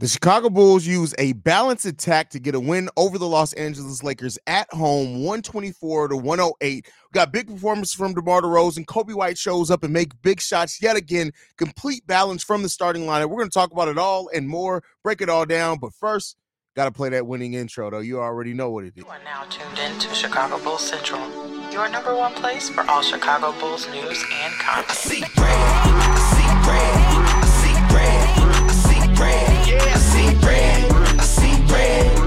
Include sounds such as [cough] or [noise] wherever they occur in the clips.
The Chicago Bulls use a balanced attack to get a win over the Los Angeles Lakers at home, 124 to 108. We got big performance from DeMar DeRozan. Coby White shows up and make big shots yet again. Complete balance from the starting lineup. We're going to talk about it all and more, break it all down. But first, got to play that winning intro, though. You already know what it is. You are now tuned in to Chicago Bulls Central, your number one place for all Chicago Bulls news and content yeah, I see red, I see red.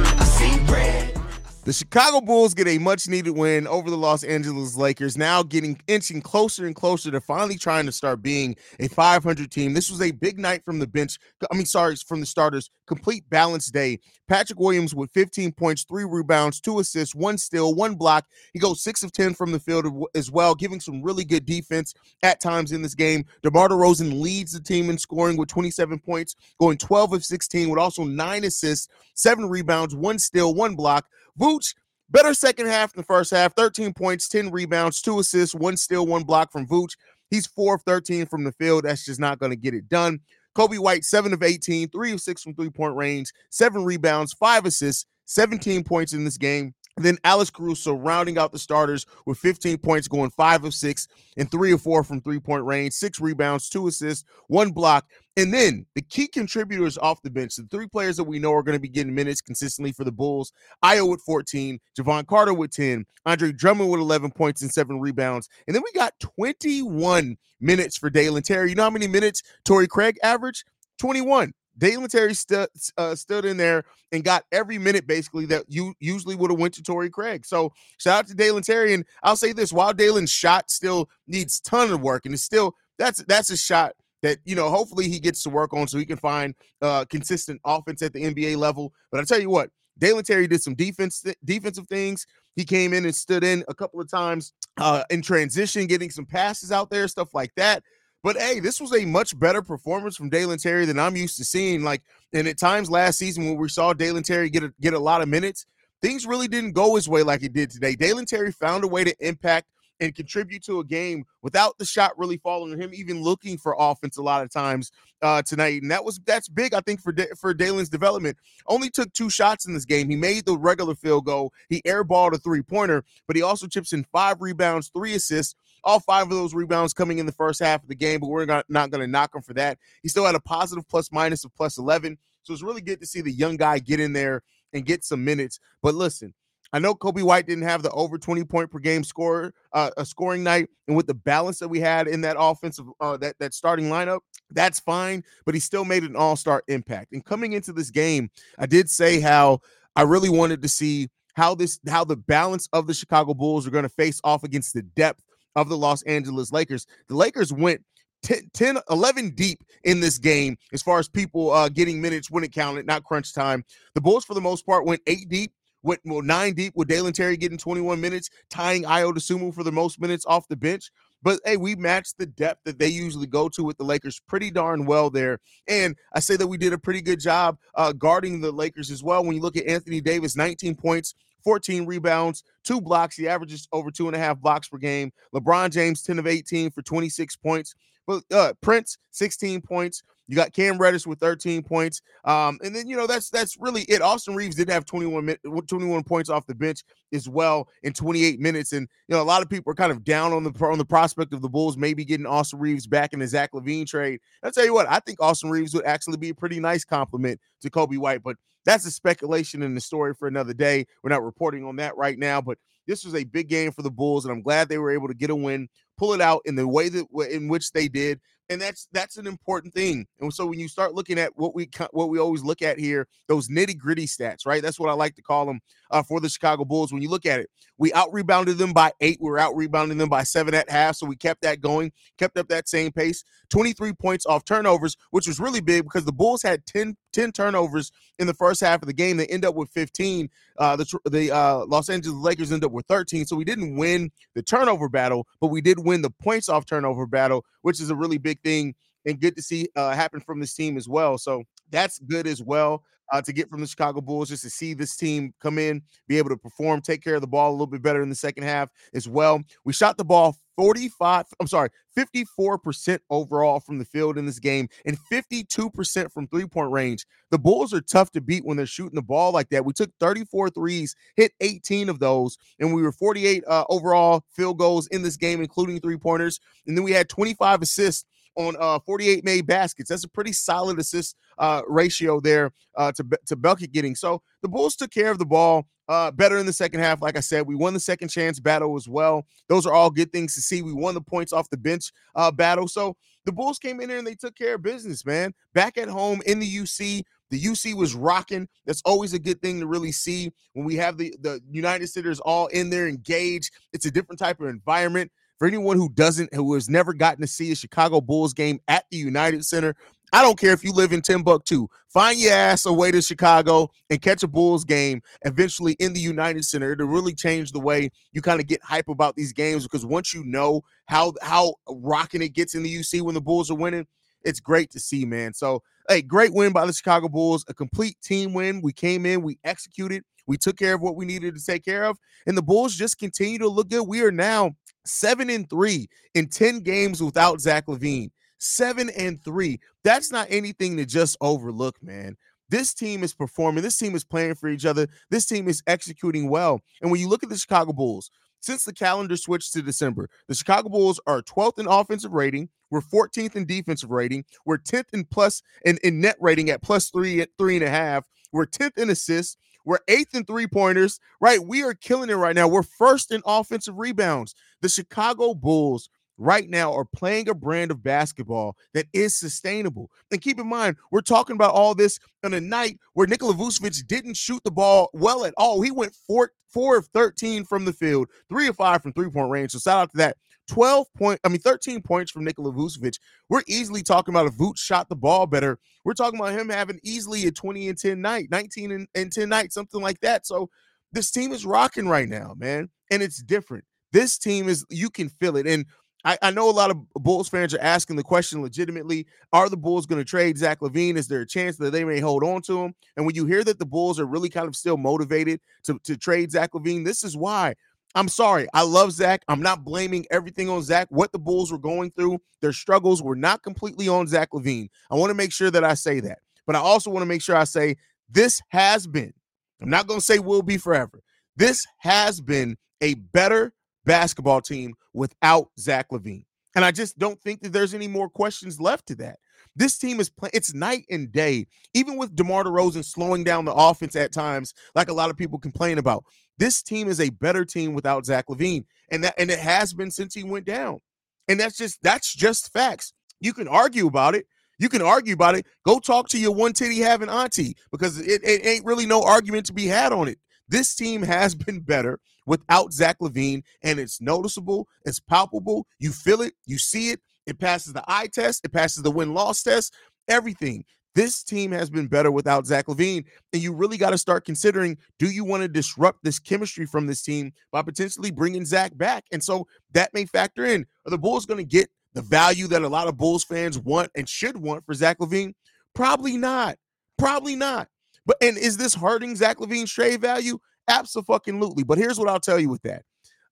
The Chicago Bulls get a much needed win over the Los Angeles Lakers, now getting inching closer and closer to finally trying to start being a 500 team. This was a big night from the bench. I mean, sorry, from the starters. Complete balanced day. Patrick Williams with 15 points, three rebounds, two assists, one steal, one block. He goes six of 10 from the field as well, giving some really good defense at times in this game. DeMar DeRozan leads the team in scoring with 27 points, going 12 of 16 with also nine assists, seven rebounds, one steal, one block. Vooch, better second half than first half. 13 points, 10 rebounds, two assists, one steal, one block from Vooch. He's 4 of 13 from the field. That's just not going to get it done. Coby White, 7 of 18, 3 of 6 from three point range, 7 rebounds, 5 assists, 17 points in this game. Then Alex Caruso rounding out the starters with 15 points, going five of six and three of four from three point range, six rebounds, two assists, one block. And then the key contributors off the bench, the three players that we know are going to be getting minutes consistently for the Bulls Ayo with 14, Jevon Carter with 10, Andre Drummond with 11 points and seven rebounds. And then we got 21 minutes for Dalen Terry. You know how many minutes Torrey Craig averaged? 21. Dalen Terry stu- uh, stood in there and got every minute basically that you usually would have went to Torrey Craig. So shout out to Dalen Terry. And I'll say this: while Dalen's shot still needs ton of work, and it's still that's that's a shot that you know hopefully he gets to work on so he can find uh, consistent offense at the NBA level. But I tell you what, Dalen Terry did some defense defensive things. He came in and stood in a couple of times uh, in transition, getting some passes out there, stuff like that. But hey, this was a much better performance from Dalen Terry than I'm used to seeing. Like, and at times last season when we saw Dalen Terry get a, get a lot of minutes, things really didn't go his way like it did today. Dalen Terry found a way to impact and contribute to a game without the shot really falling on him, even looking for offense a lot of times uh, tonight. And that was that's big, I think, for da- for Dalen's development. Only took two shots in this game. He made the regular field goal. He airballed a three pointer, but he also chips in five rebounds, three assists. All five of those rebounds coming in the first half of the game, but we're not, going to knock him for that. He still had a positive plus minus of plus 11. So it's really good to see the young guy get in there and get some minutes. But listen, I know Coby White didn't have the over 20 point per game score, uh, a scoring night, and with the balance that we had in that offensive, uh, that that starting lineup, that's fine. But he still made an all star impact. And coming into this game, I did say how I really wanted to see how this, how the balance of the Chicago Bulls are going to face off against the depth of the Los Angeles Lakers. The Lakers went 10, 10, 11 deep in this game as far as people uh, getting minutes when it counted, not crunch time. The Bulls, for the most part, went eight deep went well nine deep with Dalen Terry getting 21 minutes, tying Ayo Dosunmu for the most minutes off the bench. But hey, we matched the depth that they usually go to with the Lakers pretty darn well there. And I say that we did a pretty good job uh, guarding the Lakers as well. When you look at Anthony Davis, 19 points, 14 rebounds, two blocks. He averages over two and a half blocks per game. LeBron James, 10 of 18 for 26 points. But uh, Prince, 16 points. You got Cam Reddish with 13 points. Um, and then, you know, that's that's really it. Austin Reaves did have 21, 21 points off the bench as well in 28 minutes. And, you know, a lot of people are kind of down on the on the prospect of the Bulls maybe getting Austin Reaves back in the Zach LaVine trade. I'll tell you what, I think Austin Reaves would actually be a pretty nice compliment to Coby White. But that's a speculation in the story for another day. We're not reporting on that right now. But this was a big game for the Bulls, and I'm glad they were able to get a win, pull it out in the way that in which they did and that's that's an important thing. And so when you start looking at what we what we always look at here, those nitty gritty stats, right? That's what I like to call them uh, for the Chicago Bulls. When you look at it, we out rebounded them by eight. We are out rebounding them by seven at half, so we kept that going, kept up that same pace. Twenty three points off turnovers, which was really big because the Bulls had 10, 10 turnovers in the first half of the game. They end up with fifteen. Uh, the the uh, Los Angeles Lakers end up with thirteen. So we didn't win the turnover battle, but we did win the points off turnover battle, which is a really big thing and good to see uh, happen from this team as well. So That's good as well uh, to get from the Chicago Bulls, just to see this team come in, be able to perform, take care of the ball a little bit better in the second half as well. We shot the ball 45, I'm sorry, 54% overall from the field in this game and 52% from three point range. The Bulls are tough to beat when they're shooting the ball like that. We took 34 threes, hit 18 of those, and we were 48 uh, overall field goals in this game, including three pointers. And then we had 25 assists on uh, 48 made baskets. That's a pretty solid assist uh, ratio there uh, to to Belkett getting. So the Bulls took care of the ball uh, better in the second half. Like I said, we won the second chance battle as well. Those are all good things to see. We won the points off the bench uh, battle. So the Bulls came in there and they took care of business, man. Back at home in the UC, the UC was rocking. That's always a good thing to really see when we have the the United Sitters all in there engaged. It's a different type of environment. For anyone who doesn't, who has never gotten to see a Chicago Bulls game at the United Center, I don't care if you live in Timbuktu. Find your ass away to Chicago and catch a Bulls game eventually in the United Center to really change the way you kind of get hype about these games because once you know how how rocking it gets in the UC when the Bulls are winning, it's great to see, man. So, hey, great win by the Chicago Bulls, a complete team win. We came in, we executed, we took care of what we needed to take care of, and the Bulls just continue to look good. We are now seven and three in 10 games without Zach LaVine. seven and three. That's not anything to just overlook, man. This team is performing. This team is playing for each other. This team is executing well. And when you look at the Chicago Bulls, since the calendar switched to December, the Chicago Bulls are 12th in offensive rating. We're 14th in defensive rating. We're 10th in plus in, in net rating at plus three at three and a half. We're 10th in assists. We're eighth in three pointers, right? We are killing it right now. We're first in offensive rebounds. The Chicago Bulls right now are playing a brand of basketball that is sustainable. And keep in mind, we're talking about all this on a night where Nikola Vucevic didn't shoot the ball well at all. He went four, four of 13 from the field, three of five from three point range. So shout out to that. 12 point, I mean, 13 points from Nikola Vucevic. We're easily talking about if Vooch shot the ball better. We're talking about him having easily a 20 and 10 night, 19 and, and 10 night, something like that. So this team is rocking right now, man. And it's different. This team is, you can feel it. And I, I, know a lot of Bulls fans are asking the question legitimately Are the Bulls going to trade Zach LaVine? Is there a chance that they may hold on to him? And when you hear that the Bulls are really kind of still motivated to, to trade Zach LaVine, this is why. I'm sorry. I love Zach. I'm not blaming everything on Zach. What the Bulls were going through, their struggles were not completely on Zach LaVine. I want to make sure that I say that. But I also want to make sure I say this has been, I'm not going to say will be forever. This has been a better basketball team without Zach LaVine. And I just don't think that there's any more questions left to that. This team is playing, it's night and day. Even with DeMar DeRozan slowing down the offense at times, like a lot of people complain about. This team is a better team without Zach LaVine. And that and it has been since he went down. And that's just that's just facts. You can argue about it. You can argue about it. Go talk to your one titty having auntie because it, it ain't really no argument to be had on it. This team has been better without Zach LaVine, and it's noticeable, it's palpable. You feel it, you see it. It passes the eye test, it passes the win loss test, everything. This team has been better without Zach LaVine, and you really got to start considering do you want to disrupt this chemistry from this team by potentially bringing Zach back? And so that may factor in. Are the Bulls going to get the value that a lot of Bulls fans want and should want for Zach LaVine? Probably not. Probably not. But and is this hurting Zach LaVine's trade value? Absolutely. But here's what I'll tell you with that.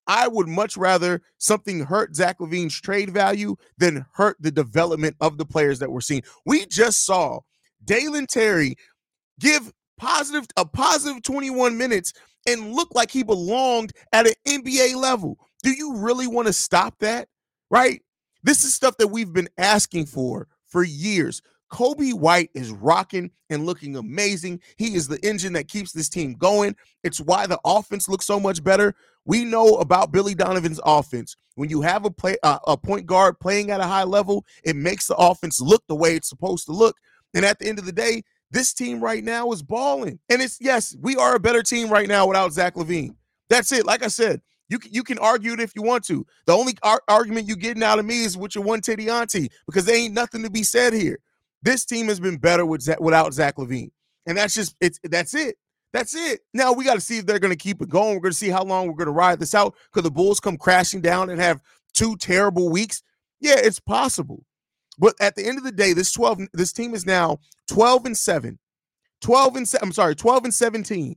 I would much rather something hurt Zach LaVine's trade value than hurt the development of the players that we're seeing. We just saw Dalen Terry give positive a positive 21 minutes and look like he belonged at an NBA level. Do you really want to stop that? Right? This is stuff that we've been asking for for years. Coby White is rocking and looking amazing. He is the engine that keeps this team going. It's why the offense looks so much better. We know about Billy Donovan's offense. When you have a play uh, a point guard playing at a high level, it makes the offense look the way it's supposed to look. And at the end of the day, this team right now is balling. And it's yes, we are a better team right now without Zach LaVine. That's it. Like I said, you can, you can argue it if you want to. The only ar- argument you getting out of me is with your one titty auntie because there ain't nothing to be said here. This team has been better with Zach, without Zach LaVine, and that's just it's that's it. That's it. Now we got to see if they're going to keep it going. We're going to see how long we're going to ride this out. Could the Bulls come crashing down and have two terrible weeks? Yeah, it's possible. But at the end of the day, this 12, this team is now 12 and 7. 12 and 7, I'm sorry, 12 and 17.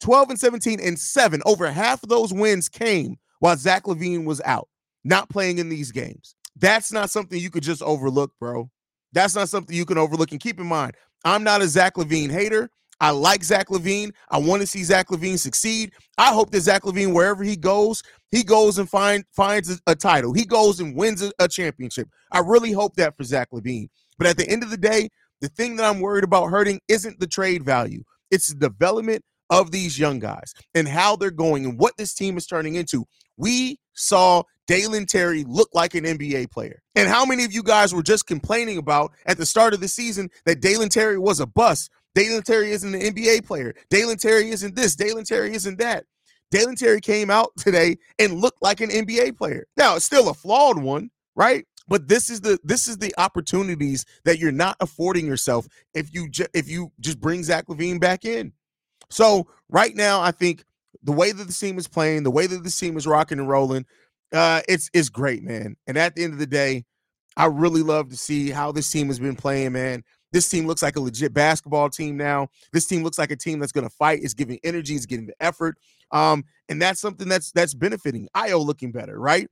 12 and 17 and 7. Over half of those wins came while Zach LaVine was out, not playing in these games. That's not something you could just overlook, bro. That's not something you can overlook. And keep in mind, I'm not a Zach LaVine hater. I like Zach LaVine. I want to see Zach LaVine succeed. I hope that Zach LaVine, wherever he goes, he goes and find finds a, title. He goes and wins a, a, championship. I really hope that for Zach LaVine. But at the end of the day, the thing that I'm worried about hurting isn't the trade value. It's the development of these young guys and how they're going and what this team is turning into. We saw Dalen Terry look like an NBA player. And how many of you guys were just complaining about at the start of the season that Dalen Terry was a bust? Dalen Terry isn't an NBA player. Dalen Terry isn't this. Dalen Terry isn't that. Dalen Terry came out [laughs] today and looked like an NBA player. Now, it's still a flawed one, right? But this is the this is the opportunities that you're not affording yourself if you ju- if you just bring Zach LaVine back in. So right now, I think the way that the team is playing, the way that the team is rocking and rolling, uh, it's it's great, man. And at the end of the day, I really love to see how this team has been playing, man. This team looks like a legit basketball team now. This team looks like a team that's going to fight. Is giving energy. Is giving the effort. Um, and that's something that's that's benefiting. Ayo looking better, right?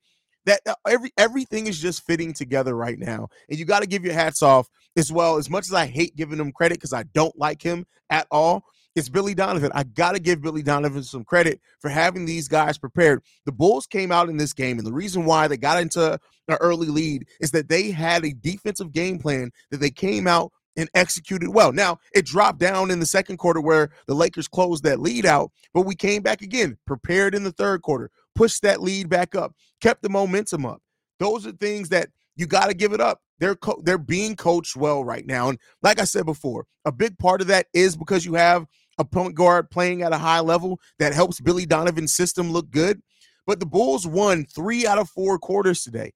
That uh, every everything is just fitting together right now, and you got to give your hats off as well. As much as I hate giving him credit because I don't like him at all, it's Billy Donovan. I got to give Billy Donovan some credit for having these guys prepared. The Bulls came out in this game, and the reason why they got into an early lead is that they had a defensive game plan that they came out and executed well. Now, it dropped down in the second quarter where the Lakers closed that lead out, but we came back again, prepared in the third quarter, pushed that lead back up, kept the momentum up. Those are things that you got to give it up. They're co- they're being coached well right now, and like I said before, a big part of that is because you have a point guard playing at a high level that helps Billy Donovan's system look good. But the Bulls won three out of four quarters today.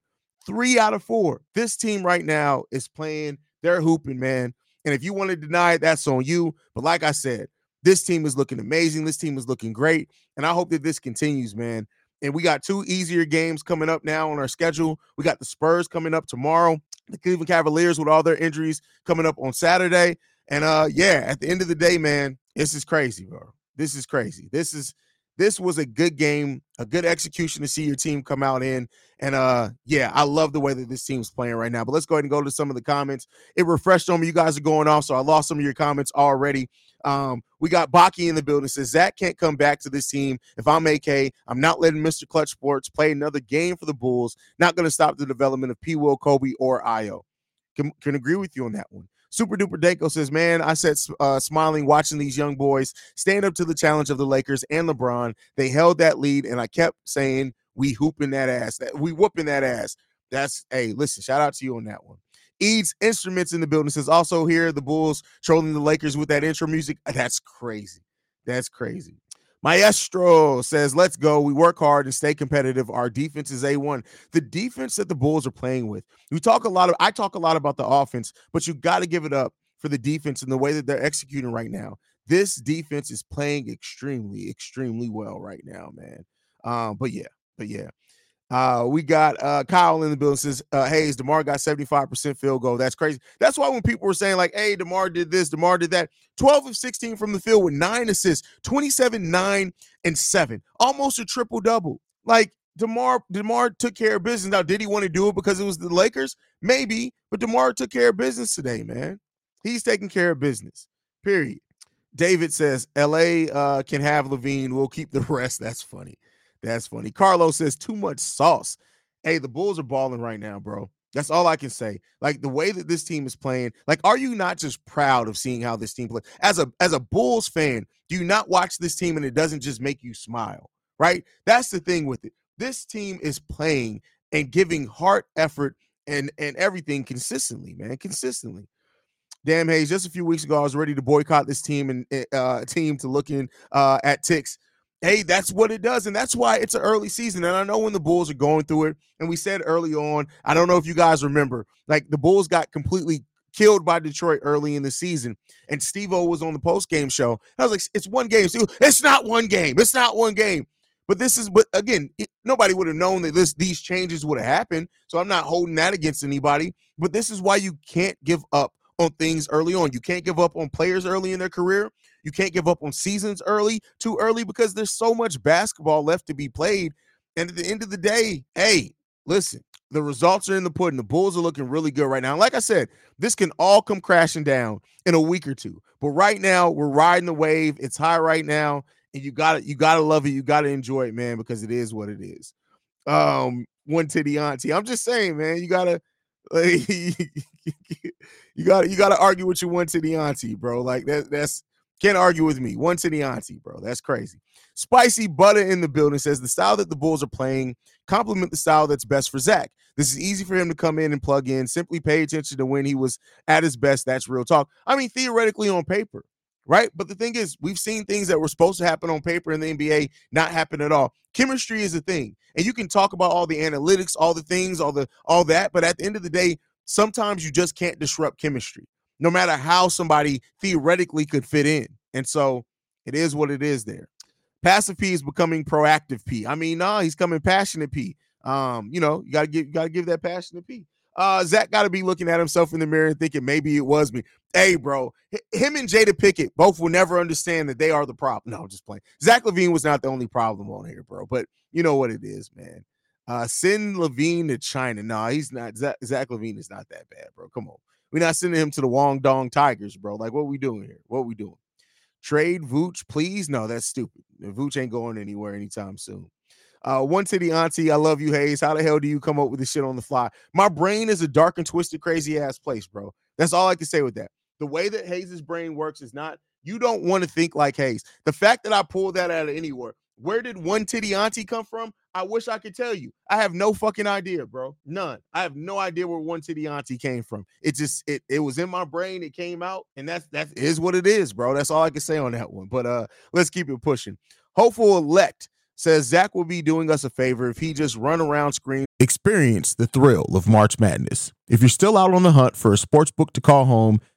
Three out of four. This team right now is playing, they're hooping, man. And if you want to deny it, that's on you. But like I said, this team is looking amazing. This team is looking great. And I hope that this continues, man. And we got two easier games coming up now on our schedule. We got the Spurs coming up tomorrow, the Cleveland Cavaliers with all their injuries coming up on Saturday. And uh, yeah, at the end of the day, man, this is crazy, bro. This is crazy. This is this was a good game, a good execution to see your team come out in. And uh, yeah, I love the way that this team's playing right now. But let's go ahead and go to some of the comments. It refreshed on me. You guys are going off, so I lost some of your comments already. Um, we got Baki in the building. Says Zach can't come back to this team. If I'm AK, I'm not letting Mr. Clutch Sports play another game for the Bulls. Not going to stop the development of P. Will, Coby, or Ayo. Can, can agree with you on that one. Super Duper Danko says, Man, I said uh, smiling watching these young boys stand up to the challenge of the Lakers and LeBron. They held that lead, and I kept saying, We hooping that ass. That we whooping that ass. That's hey, listen, shout out to you on that one. Eads Instruments in the building says also here the Bulls trolling the Lakers with that intro music. That's crazy. That's crazy. Maestro says, let's go. We work hard and stay competitive. Our defense is A1. The defense that the Bulls are playing with, we talk a lot of, I talk a lot about the offense, but you got to give it up for the defense and the way that they're executing right now. This defense is playing extremely, extremely well right now, man. Um, but yeah, but yeah. Uh, we got uh Kyle in the building says, uh, Haize, DeMar got 75% field goal. That's crazy. That's why when people were saying, like, hey, DeMar did this, DeMar did that, 12 of 16 from the field with nine assists, 27, 9, and 7. Almost a triple double. Like DeMar, DeMar took care of business. Now, did he want to do it because it was the Lakers? Maybe, but DeMar took care of business today, man. He's taking care of business. Period. David says, LA uh, can have LaVine. We'll keep the [laughs] rest. That's funny. That's funny. Carlos says too much sauce. Hey, the Bulls are balling right now, bro. That's all I can say. Like the way that this team is playing, like, are you not just proud of seeing how this team plays? As a as a Bulls fan, do you not watch this team and it doesn't just make you smile? Right? That's the thing with it. This team is playing and giving heart, effort, and and everything consistently, man. Consistently. Damn Haize, just a few weeks ago, I was ready to boycott this team and eh, uh team to looking uh at ticks hey, that's what it does. And that's why it's an early season. And I know when the Bulls are going through it, and we said early on, I don't know if you guys remember, like the Bulls got completely killed by Detroit early in the season. And Steve O was on the post game show. I was like, it's one game. It's not one game. It's not one game. But this is, but again, it, nobody would have known that this these changes would have happened. So I'm not holding that against anybody. But this is why you can't give up on things early on. You can't give up on players early in their career. You can't give up on seasons early, too early, because there's so much basketball left to be played. And at the end of the day, hey, listen, the results are in the pudding. The Bulls are looking really good right now. Like I said, this can all come crashing down in a week or two. But right now, we're riding the wave. It's high right now, and you got to you got to love it. You got to enjoy it, man, because it is what it is. Um, one the auntie. I'm just saying, man, you gotta [laughs] like, you gotta you gotta argue with your one to the auntie, bro. Like that that's can't argue with me. One the auntie, bro. That's crazy. Spicy Butter in the building says the style that the Bulls are playing complement the style that's best for Zach. This is easy for him to come in and plug in. Simply pay attention to when he was at his best. That's real talk. I mean, theoretically on paper, right? But the thing is, we've seen things that were supposed to happen on paper in the NBA not happen at all. Chemistry is a thing, and you can talk about all the analytics, all the things, all the all that, but at the end of the day, sometimes you just can't disrupt chemistry, no matter how somebody theoretically could fit in. And so it is what it is there. Passive P is becoming proactive P. I mean, nah, he's coming passionate P. Um, you know, you gotta give you gotta give that passionate P. Uh, Zach got to be looking at himself in the mirror and thinking maybe it was me. Hey, bro, him and Jada Pinkett both will never understand that they are the problem. No, I'm just playing. Zach LaVine was not the only problem on here, bro. But you know what it is, man. Uh, send LaVine to China. Nah, he's not. Zach, Zach LaVine is not that bad, bro. Come on, we're not sending him to the Wong Dong Tigers, bro. Like, what we doing here? What we doing? Trade Vooch, please? No, that's stupid. Vooch ain't going anywhere anytime soon. Uh, one to the auntie, I love you, Haize. How the hell do you come up with this shit on the fly? My brain is a dark and twisted, crazy ass place, bro. That's all I can say with that. The way that Haize's brain works is not, you don't want to think like Haize. The fact that I pulled that out of anywhere, where did one titty auntie come from? I wish I could tell you. I have no fucking idea, bro. None. I have no idea where one titty auntie came from. It just it it was in my brain. It came out, and that's that is what it is, bro. That's all I can say on that one. But uh, let's keep it pushing. Hopeful elect says Zach will be doing us a favor if he just run around screen. Experience the thrill of March Madness. If you're still out on the hunt for a sports book to call home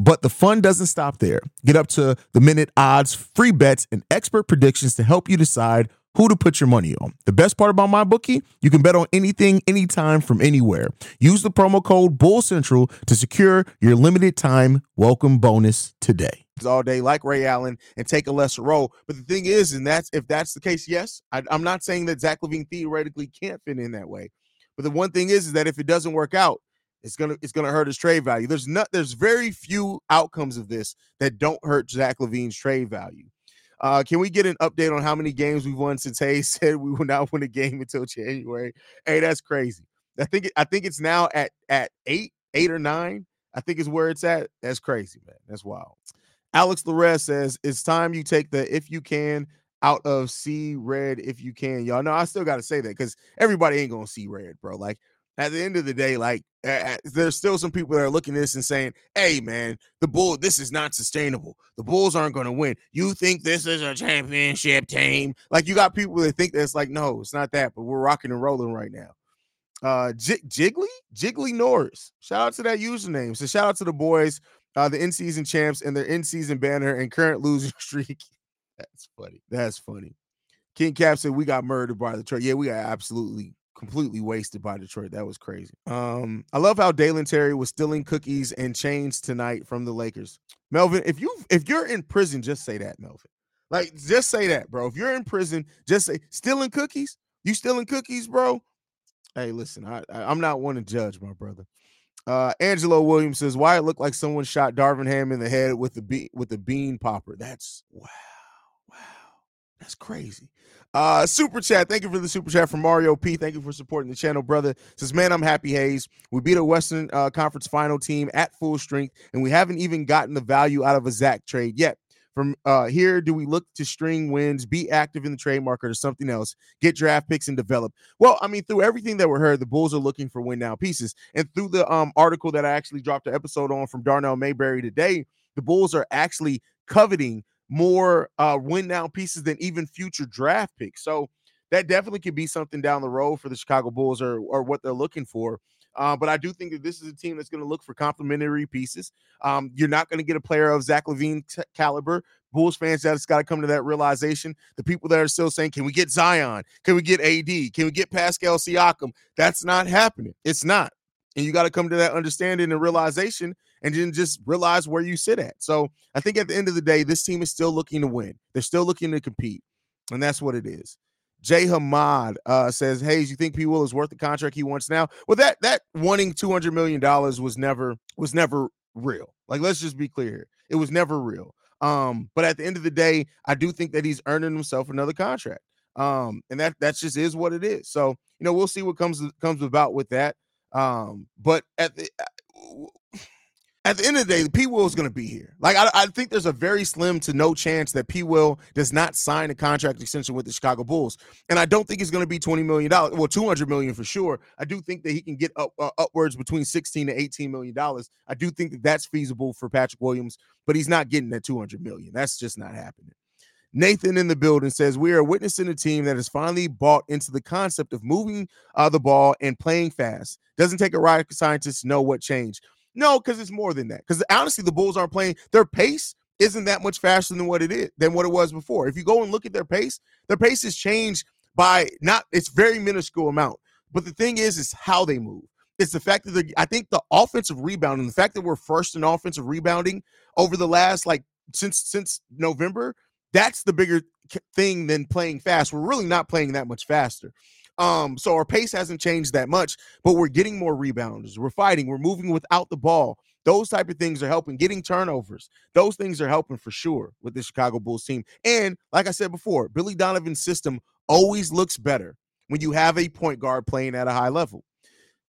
but the fun doesn't stop there. Get up to the minute odds, free bets, and expert predictions to help you decide who to put your money on. The best part about MyBookie, you can bet on anything, anytime, from anywhere. Use the promo code Bull Central to secure your limited time welcome bonus today. All day, like Ray Allen, and take a lesser role. But the thing is, and that's if that's the case, yes, I, I'm not saying that Zach LaVine theoretically can't fit in that way. But the one thing is, is that if it doesn't work out, it's gonna it's gonna hurt his trade value. There's not there's very few outcomes of this that don't hurt Zach LaVine's trade value. Uh, can we get an update on how many games we've won since Haize [laughs] said we will not win a game until January? Hey, that's crazy. I think I think it's now at at eight, eight or nine. I think is where it's at. That's crazy, man. That's wild. Alex Larez says it's time you take the if you can out of see red if you can. Y'all know I still got to say that because everybody ain't gonna see red, bro. Like at the end of the day, like uh, there's still some people that are looking at this and saying, "Hey, man, the bull, this is not sustainable. The Bulls aren't going to win. You think this is a championship team? Like you got people that think that's like, no, it's not that. But we're rocking and rolling right now. Uh, J- Jiggly, Jiggly Norris. Shout out to that username. So shout out to the boys, uh, the in season champs and their in season banner and current losing [laughs] streak. That's funny. That's funny. King Cap said we got murdered by the trade. Yeah, we got absolutely completely wasted by Detroit. That was crazy. Um, I love how Dalen Terry was stealing cookies and chains tonight from the Lakers. Melvin, if you if you're in prison, just say that, Melvin. Like, just say that, bro. If you're in prison, just say stealing cookies. You stealing cookies, bro? Hey, listen, I, I am not one to judge, my brother. Uh, Angelo Williams says, "Why it looked like someone shot Darvin Ham in the head with the be- with the bean popper." That's wow, wow, that's crazy. Uh, super chat. Thank you for the super chat from Mario P. Thank you for supporting the channel, brother. Says, man, I'm happy, Haize. We beat a Western uh, Conference final team at full strength, and we haven't even gotten the value out of a Zach trade yet. From uh, here, do we look to string wins, be active in the trade market or something else, get draft picks and develop? Well, I mean, through everything that we heard, the Bulls are looking for win now pieces. And through the um, article that I actually dropped an episode on from Darnell Mayberry today, the Bulls are actually coveting more uh, win now pieces than even future draft picks. So that definitely could be something down the road for the Chicago Bulls or, or what they're looking for. Uh, but I do think that this is a team that's going to look for complementary pieces. Um, you're not going to get a player of Zach LaVine t- caliber. Bulls fans that's got to come to that realization. The people that are still saying, "Can we get Zion? Can we get AD? Can we get Pascal Siakam?" That's not happening. It's not, and you got to come to that understanding and realization, and then just realize where you sit at. So I think at the end of the day, this team is still looking to win. They're still looking to compete, and that's what it is. Jay Hamad uh, says, "Haize, you think P. Will is worth the contract he wants now?" Well, that that wanting two hundred million dollars was never was never real. Like, let's just be clear, here. it was never real. Um, but at the end of the day, I do think that he's earning himself another contract. Um, and that that's just is what it is. So you know, we'll see what comes comes about with that. Um, but at the at the end of the day, P. Will is going to be here. Like I, I, think there's a very slim to no chance that P. Will does not sign a contract extension with the Chicago Bulls, and I don't think it's going to be twenty million dollars. Well, two hundred million for sure. I do think that he can get up uh, upwards between sixteen to eighteen million dollars. I do think that that's feasible for Patrick Williams, but he's not getting that two hundred million. That's just not happening. Nathan in the building says we are witnessing a team that has finally bought into the concept of moving uh, the ball and playing fast. Doesn't take a rocket scientist to know what changed. No, because it's more than that. Because honestly, the Bulls aren't playing their pace isn't that much faster than what it is than what it was before. If you go and look at their pace, their pace has changed by not it's very minuscule amount. But the thing is, is how they move. It's the fact that I think the offensive rebounding, the fact that we're first in offensive rebounding over the last like since since November, that's the bigger thing than playing fast. We're really not playing that much faster. Um, so our pace hasn't changed that much, but we're getting more rebounds. We're fighting. We're moving without the ball. Those type of things are helping. Getting turnovers. Those things are helping for sure with the Chicago Bulls team. And like I said before, Billy Donovan's system always looks better when you have a point guard playing at a high level.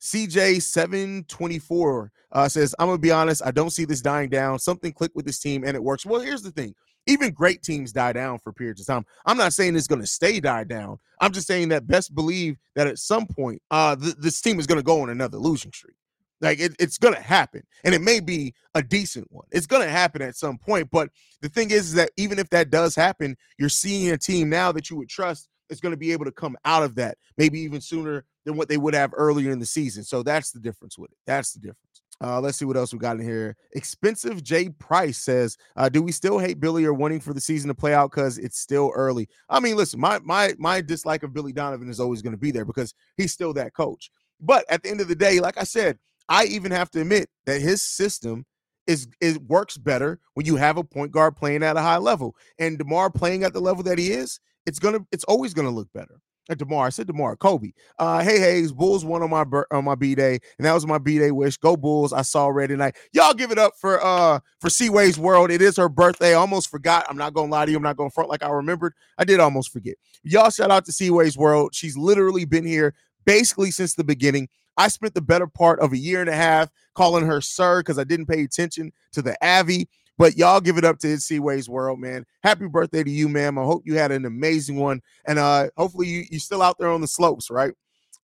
CJ724 uh, says, I'm going to be honest, I don't see this dying down. Something clicked with this team and it works. Well, here's the thing even great teams die down for periods of time. I'm not saying it's going to stay die down. I'm just saying that best believe that at some point, uh, th- this team is going to go on another losing streak. Like it, it's going to happen, and it may be a decent one. It's going to happen at some point. But the thing is, is that even if that does happen, you're seeing a team now that you would trust is going to be able to come out of that, maybe even sooner than what they would have earlier in the season. So that's the difference with it. That's the difference. Uh, let's see what else we got in here. Expensive J Price says, uh, "Do we still hate Billy or wanting for the season to play out because it's still early?" I mean, listen, my my my dislike of Billy Donovan is always going to be there because he's still that coach. But at the end of the day, like I said, I even have to admit that his system is it works better when you have a point guard playing at a high level, and Demar playing at the level that he is. It's gonna, it's always gonna look better. Demar. I said Demar. Coby. Uh, hey Haize, Bulls won on my on my B day, and that was my B day wish. Go Bulls! I saw red tonight. Y'all give it up for uh for Seaway's World. It is her birthday. Almost forgot. I'm not gonna lie to you. I'm not gonna front like I remembered. I did almost forget. Y'all shout out to Seaway's World. She's literally been here basically since the beginning. I spent the better part of a year and a half calling her sir because I didn't pay attention to the Avi. But y'all give it up to his Seaways World, man. Happy birthday to you, ma'am. I hope you had an amazing one. And uh hopefully you, you're still out there on the slopes, right?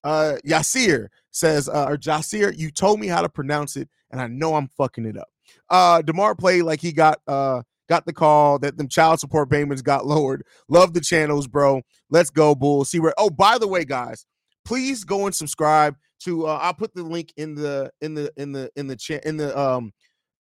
Uh Yasir says, uh, or Jasir, you told me how to pronounce it, and I know I'm fucking it up. Uh DeMar played like he got uh got the call that them child support payments got lowered. Love the channels, bro. Let's go, Bull. See where oh, by the way, guys, please go and subscribe to uh I'll put the link in the in the in the in the chat in the um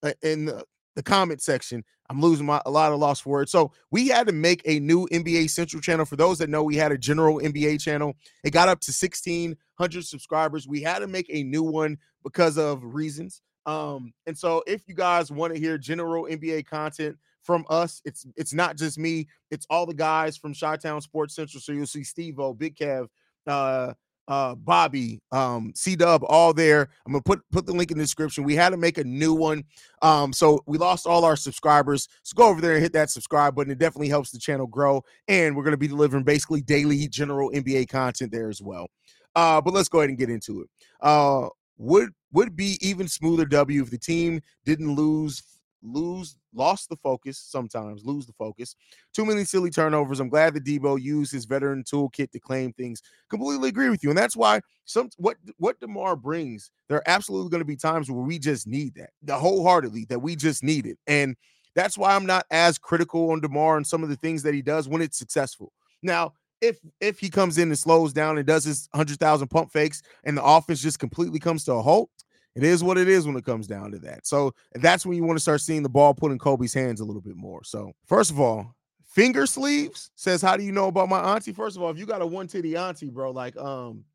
uh, in the the comment section. I'm losing my, a lot of lost words. So we had to make a new NBA Central channel. For those that know, we had a general NBA channel. It got up to 1,600 subscribers. We had to make a new one because of reasons. Um, and so if you guys want to hear general NBA content from us, it's it's not just me, it's all the guys from Chi-Town Sports Central. So you'll see Steve O, Big Kev, uh, uh Bobby, um, C Dub, all there. I'm gonna put put the link in the description. We had to make a new one. Um, so we lost all our subscribers. So go over there and hit that subscribe button. It definitely helps the channel grow. And we're gonna be delivering basically daily general NBA content there as well. Uh, but let's go ahead and get into it. Uh would would be even smoother W if the team didn't lose lose lost the focus sometimes, lose the focus. Too many silly turnovers. I'm glad that Debo used his veteran toolkit to claim things. Completely agree with you. And that's why some what what DeMar brings, there are absolutely going to be times where we just need that. The wholeheartedly that we just need it. And that's why I'm not as critical on DeMar and some of the things that he does when it's successful. Now, if if he comes in and slows down and does his 100,000 pump fakes and the offense just completely comes to a halt, it is what it is when it comes down to that. So that's when you want to start seeing the ball put in Coby's hands a little bit more. So, first of all, finger sleeves says, How do you know about my auntie? First of all, if you got a one titty auntie, bro, like, um,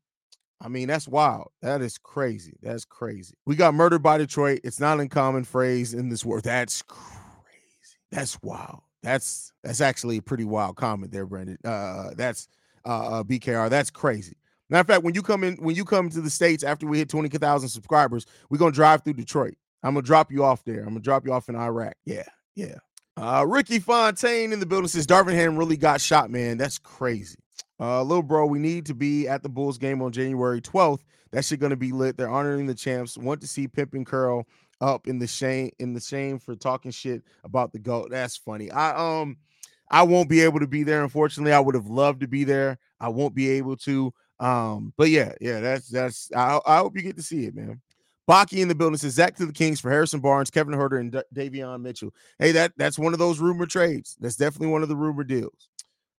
I mean, that's wild. That is crazy. That's crazy. We got murdered by Detroit. It's not a common phrase in this world. That's crazy. That's wild. That's that's actually a pretty wild comment there, Brandon. Uh, that's uh, uh BKR. That's crazy. Matter of fact, when you come in, when you come to the states after we hit twenty thousand subscribers, we're gonna drive through Detroit. I'm gonna drop you off there. I'm gonna drop you off in Iraq. Yeah, yeah. Uh, Ricky Fontaine in the building says Darvin Ham really got shot, man. That's crazy. Uh, little bro, we need to be at the Bulls game on January 12th. That shit gonna be lit. They're honoring the champs. Want to see Pimp and Curl up in the shame in the shame for talking shit about the goat. That's funny. I um I won't be able to be there. Unfortunately, I would have loved to be there. I won't be able to. Um, but yeah, yeah, that's that's. I, I hope you get to see it, man. Baki in the building says Zach to the Kings for Harrison Barnes, Kevin Huerter, and D- Davion Mitchell. Hey, that that's one of those rumor trades. That's definitely one of the rumor deals.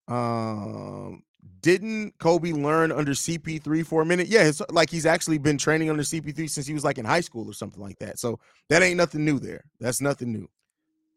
Um, didn't Coby learn under CP3 for a minute? Yeah, it's like he's actually been training under CP3 since he was like in high school or something like that. So that ain't nothing new there. That's nothing new.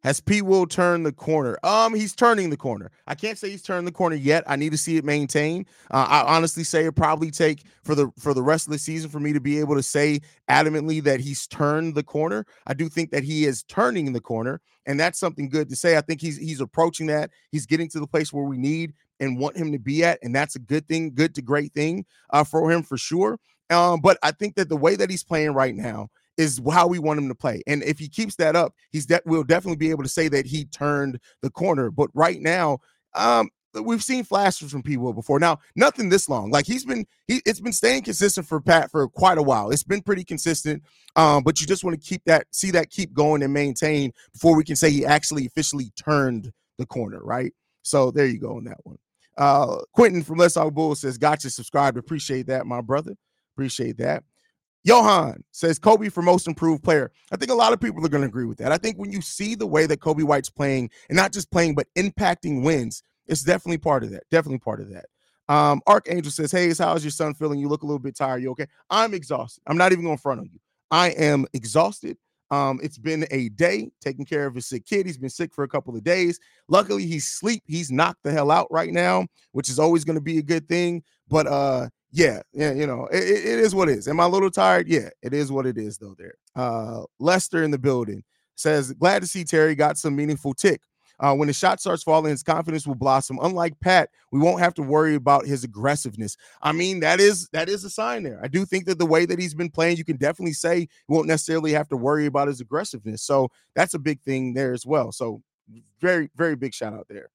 Has P. Will turned the corner? Um, he's turning the corner. I can't say he's turned the corner yet. I need to see it maintain. Uh, I honestly say it probably take for the for the rest of the season for me to be able to say adamantly that he's turned the corner. I do think that he is turning the corner, and that's something good to say. I think he's he's approaching that. He's getting to the place where we need and want him to be at, and that's a good thing, good to great thing uh, for him for sure. Um, but I think that the way that he's playing right now is how we want him to play. And if he keeps that up, he's de- we'll definitely be able to say that he turned the corner. But right now, um, we've seen flashes from people before. Now, nothing this long. Like he's been, he it's been staying consistent for Pat for quite a while. It's been pretty consistent. Um, but you just want to keep that, see that keep going and maintain before we can say he actually officially turned the corner, right? So there you go on that one. Uh, Quentin from Let's Talk Bulls says, "Gotcha, subscribed. Appreciate that, my brother. Appreciate that." Johan says Coby for most improved player. I think a lot of people are going to agree with that. I think when you see the way that Coby White's playing, and not just playing, but impacting wins, it's definitely part of that. Definitely part of that. Um, Archangel says, Hey, how's your son feeling? You look a little bit tired. You okay? I'm exhausted. I'm not even going to front on you. I am exhausted. Um, it's been a day taking care of his sick kid. He's been sick for a couple of days. Luckily, he's sleep. He's knocked the hell out right now, which is always going to be a good thing. But uh, yeah, yeah, you know, it, it is what it is. Am I a little tired? Yeah, it is what it is, though. There, uh, Lester in the building says, "Glad to see Terry got some meaningful tick. Uh, when the shot starts falling, his confidence will blossom. Unlike Pat, we won't have to worry about his aggressiveness. I mean, that is that is a sign there. I do think that the way that he's been playing, you can definitely say you won't necessarily have to worry about his aggressiveness. So that's a big thing there as well. So very very big shout out there.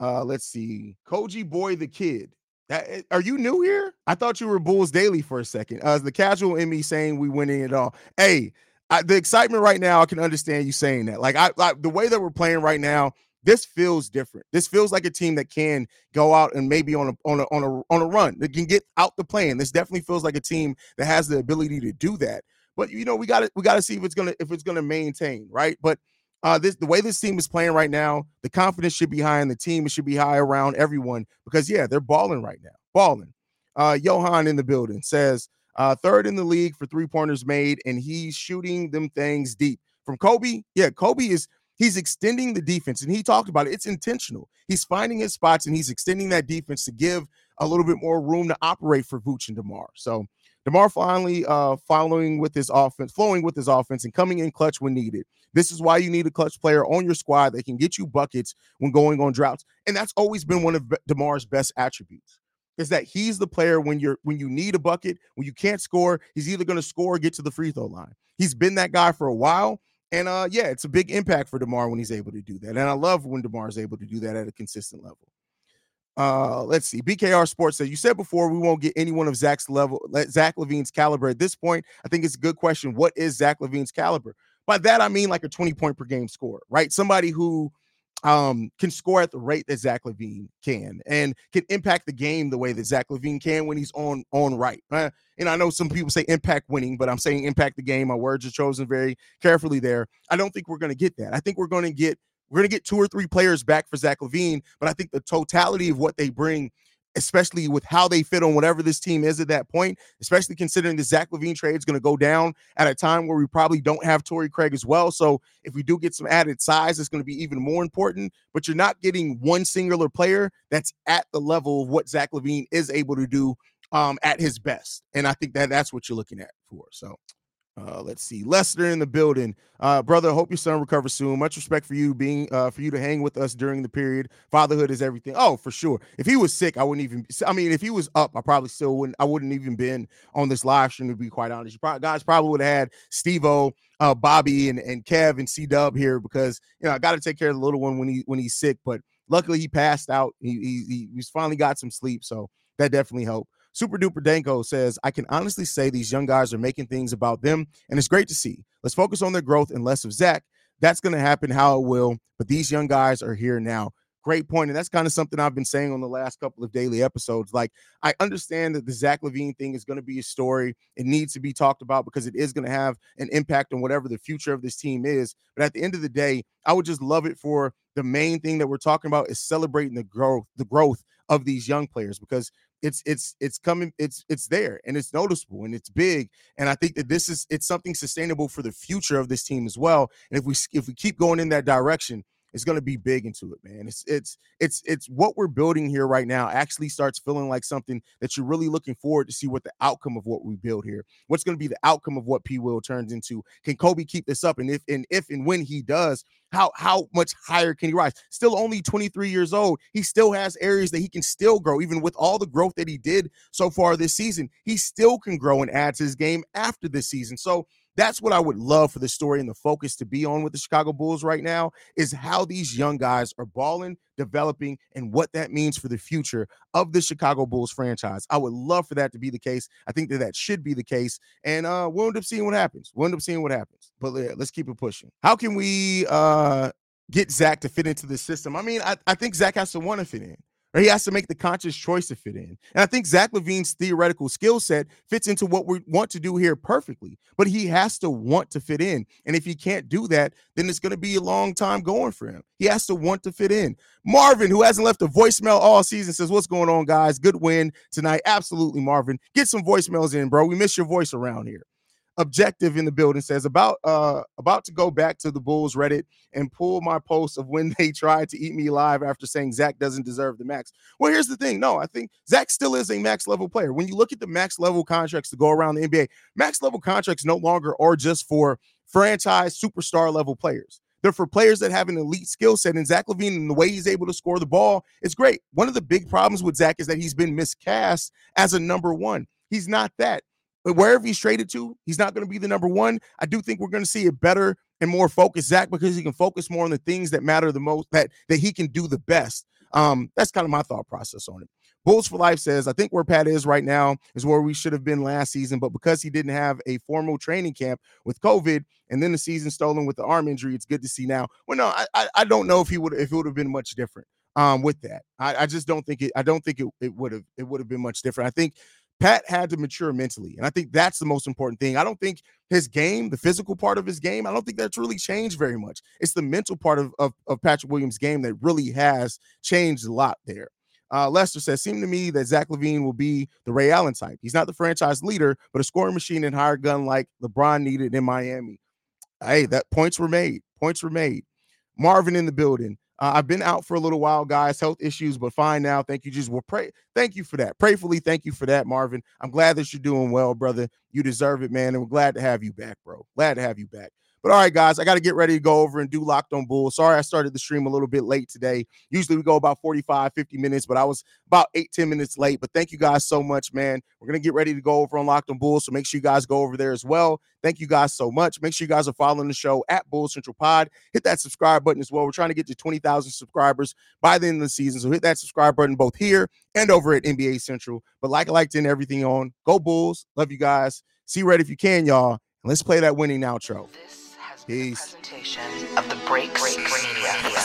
Uh, let's see, Koji Boy the Kid are you new here? I thought you were Bulls Daily for a second. Uh, the casual in me saying we winning it all. Hey, I, the excitement right now, I can understand you saying that. Like I, the way that we're playing right now, this feels different. This feels like a team that can go out and maybe on a on a on a on a run. That can get out the plane. This definitely feels like a team that has the ability to do that. But you know, we got to we got to see if it's gonna if it's gonna maintain right. But uh, this the way this team is playing right now, the confidence should be high, and the team It should be high around everyone because yeah, they're balling right now, balling. Uh, Johan in the building says uh, third in the league for three pointers made, and he's shooting them things deep from Coby. Yeah, Coby is he's extending the defense, and he talked about it. It's intentional. He's finding his spots and he's extending that defense to give a little bit more room to operate for Vooch and Demar. So DeMar finally uh, following with his offense, flowing with his offense, and coming in clutch when needed. This is why you need a clutch player on your squad that can get you buckets when going on droughts. And that's always been one of DeMar's best attributes. Is that he's the player when you're when you need a bucket, when you can't score, he's either going to score or get to the free throw line. He's been that guy for a while. And uh, yeah, it's a big impact for DeMar when he's able to do that. And I love when DeMar is able to do that at a consistent level. Uh, let's see. BKR Sports says you said before we won't get anyone of Zach's level, Zach LaVine's caliber at this point. I think it's a good question. What is Zach LaVine's caliber? By that I mean like a 20 point per game score, right? Somebody who um, can score at the rate that Zach LaVine can and can impact the game the way that Zach LaVine can when he's on on right. Uh, and I know some people say impact winning, but I'm saying impact the game. My words are chosen very carefully there. I don't think we're going to get that. I think we're going to get we're going to get two or three players back for Zach LaVine, but I think the totality of what they bring especially with how they fit on whatever this team is at that point, especially considering the Zach LaVine trade is going to go down at a time where we probably don't have Torrey Craig as well. So if we do get some added size, it's going to be even more important. But you're not getting one singular player that's at the level of what Zach LaVine is able to do um, at his best. And I think that that's what you're looking at for. So uh, let's see, Lester in the building, uh, brother. Hope your son recovers soon. Much respect for you being uh, for you to hang with us during the period. Fatherhood is everything. Oh, for sure. If he was sick, I wouldn't even. I mean, if he was up, I probably still wouldn't. I wouldn't even been on this live stream to be quite honest. You probably, guys probably would have had Steve-O, uh, Bobby, and and Kev and C Dub here because you know I got to take care of the little one when he when he's sick. But luckily he passed out. He he, he's finally got some sleep, so that definitely helped. Super Duper Danko says, I can honestly say these young guys are making things about them, and it's great to see. Let's focus on their growth and less of Zach. That's going to happen how it will, but these young guys are here now. Great point. And that's kind of something I've been saying on the last couple of daily episodes. Like, I understand that the Zach LaVine thing is going to be a story. It needs to be talked about because it is going to have an impact on whatever the future of this team is. But at the end of the day, I would just love it for the main thing that we're talking about is celebrating the growth, the growth of these young players because it's it's it's coming it's it's there and it's noticeable and it's big and i think that this is it's something sustainable for the future of this team as well and if we if we keep going in that direction is going to be big into it, man. It's it's it's it's what we're building here right now actually starts feeling like something that you're really looking forward to see what the outcome of what we build here. What's going to be the outcome of what P Will turns into? Can Coby keep this up? And if and if and when he does, how how much higher can he rise? Still only 23 years old. He still has areas that he can still grow, even with all the growth that he did so far this season. He still can grow and add to his game after this season. So that's what I would love for the story and the focus to be on with the Chicago Bulls right now is how these young guys are balling, developing, and what that means for the future of the Chicago Bulls franchise. I would love for that to be the case. I think that that should be the case, and uh, we'll end up seeing what happens. We'll end up seeing what happens. But yeah, let's keep it pushing. How can we uh, get Zach to fit into the system? I mean, I, I think Zach has to want to fit in or he has to make the conscious choice to fit in. And I think Zach LaVine's theoretical skill set fits into what we want to do here perfectly, but he has to want to fit in. And if he can't do that, then it's going to be a long time going for him. He has to want to fit in. Marvin, who hasn't left a voicemail all season, says, What's going on, guys? Good win tonight. Absolutely, Marvin. Get some voicemails in, bro. We miss your voice around here objective in the building says about uh about to go back to the bulls reddit and pull my post of when [laughs] they tried to eat me live after saying zach doesn't deserve the max well here's the thing no i think zach still is a max level player when you look at the max level contracts to go around the nba max level contracts no longer are just for franchise superstar level players they're for players that have an elite skill set. And Zach LaVine and the way he's able to score the ball is great. One of the big problems with Zach is that he's been miscast as a number one. He's not that. But wherever he's traded to, he's not going to be the number one. I do think we're going to see a better and more focused Zach because he can focus more on the things that matter the most, that that he can do the best. Um, that's kind of my thought process on it. Bulls for Life says, I think where Pat is right now is where we should have been last season, but because he didn't have a formal training camp with COVID and then the season stolen with the arm injury, it's good to see now. Well, no, I I, don't know if he would if it would have been much different um with that. I, I just don't think it I don't think it, it would have it would have been much different. I think Pat had to mature mentally. And I think that's the most important thing. I don't think his game, the physical part of his game, I don't think that's really changed very much. It's the mental part of, of, of Patrick Williams' game that really has changed a lot there. Uh, Lester says, seemed to me that Zach LaVine will be the Ray Allen type. He's not the franchise leader, but a scoring machine and higher gun like LeBron needed in Miami. Hey, that points were made. Points were made. Marvin in the building. Uh, I've been out for a little while, guys. Health issues, but fine now. Thank you. Just well, pray. Thank you for that. Prayfully, thank you for that, Marvin. I'm glad that you're doing well, brother. You deserve it, man. And we're glad to have you back, bro. Glad to have you back. But all right, guys, I got to get ready to go over and do Locked on Bulls. Sorry, I started the stream a little bit late today. Usually we go about 45, 50 minutes, but I was about eight, 10 minutes late. But thank you guys so much, man. We're going to get ready to go over on Locked on Bulls. So make sure you guys go over there as well. Thank you guys so much. Make sure you guys are following the show at Bull Central Pod. Hit that subscribe button as well. We're trying to get to 20,000 subscribers by the end of the season. So hit that subscribe button both here and over at NBA Central. But like I liked everything on, go Bulls. Love you guys. See red if you can, y'all. And let's play that winning outro. This Peace. Presentation of the Break Break Media. Yeah,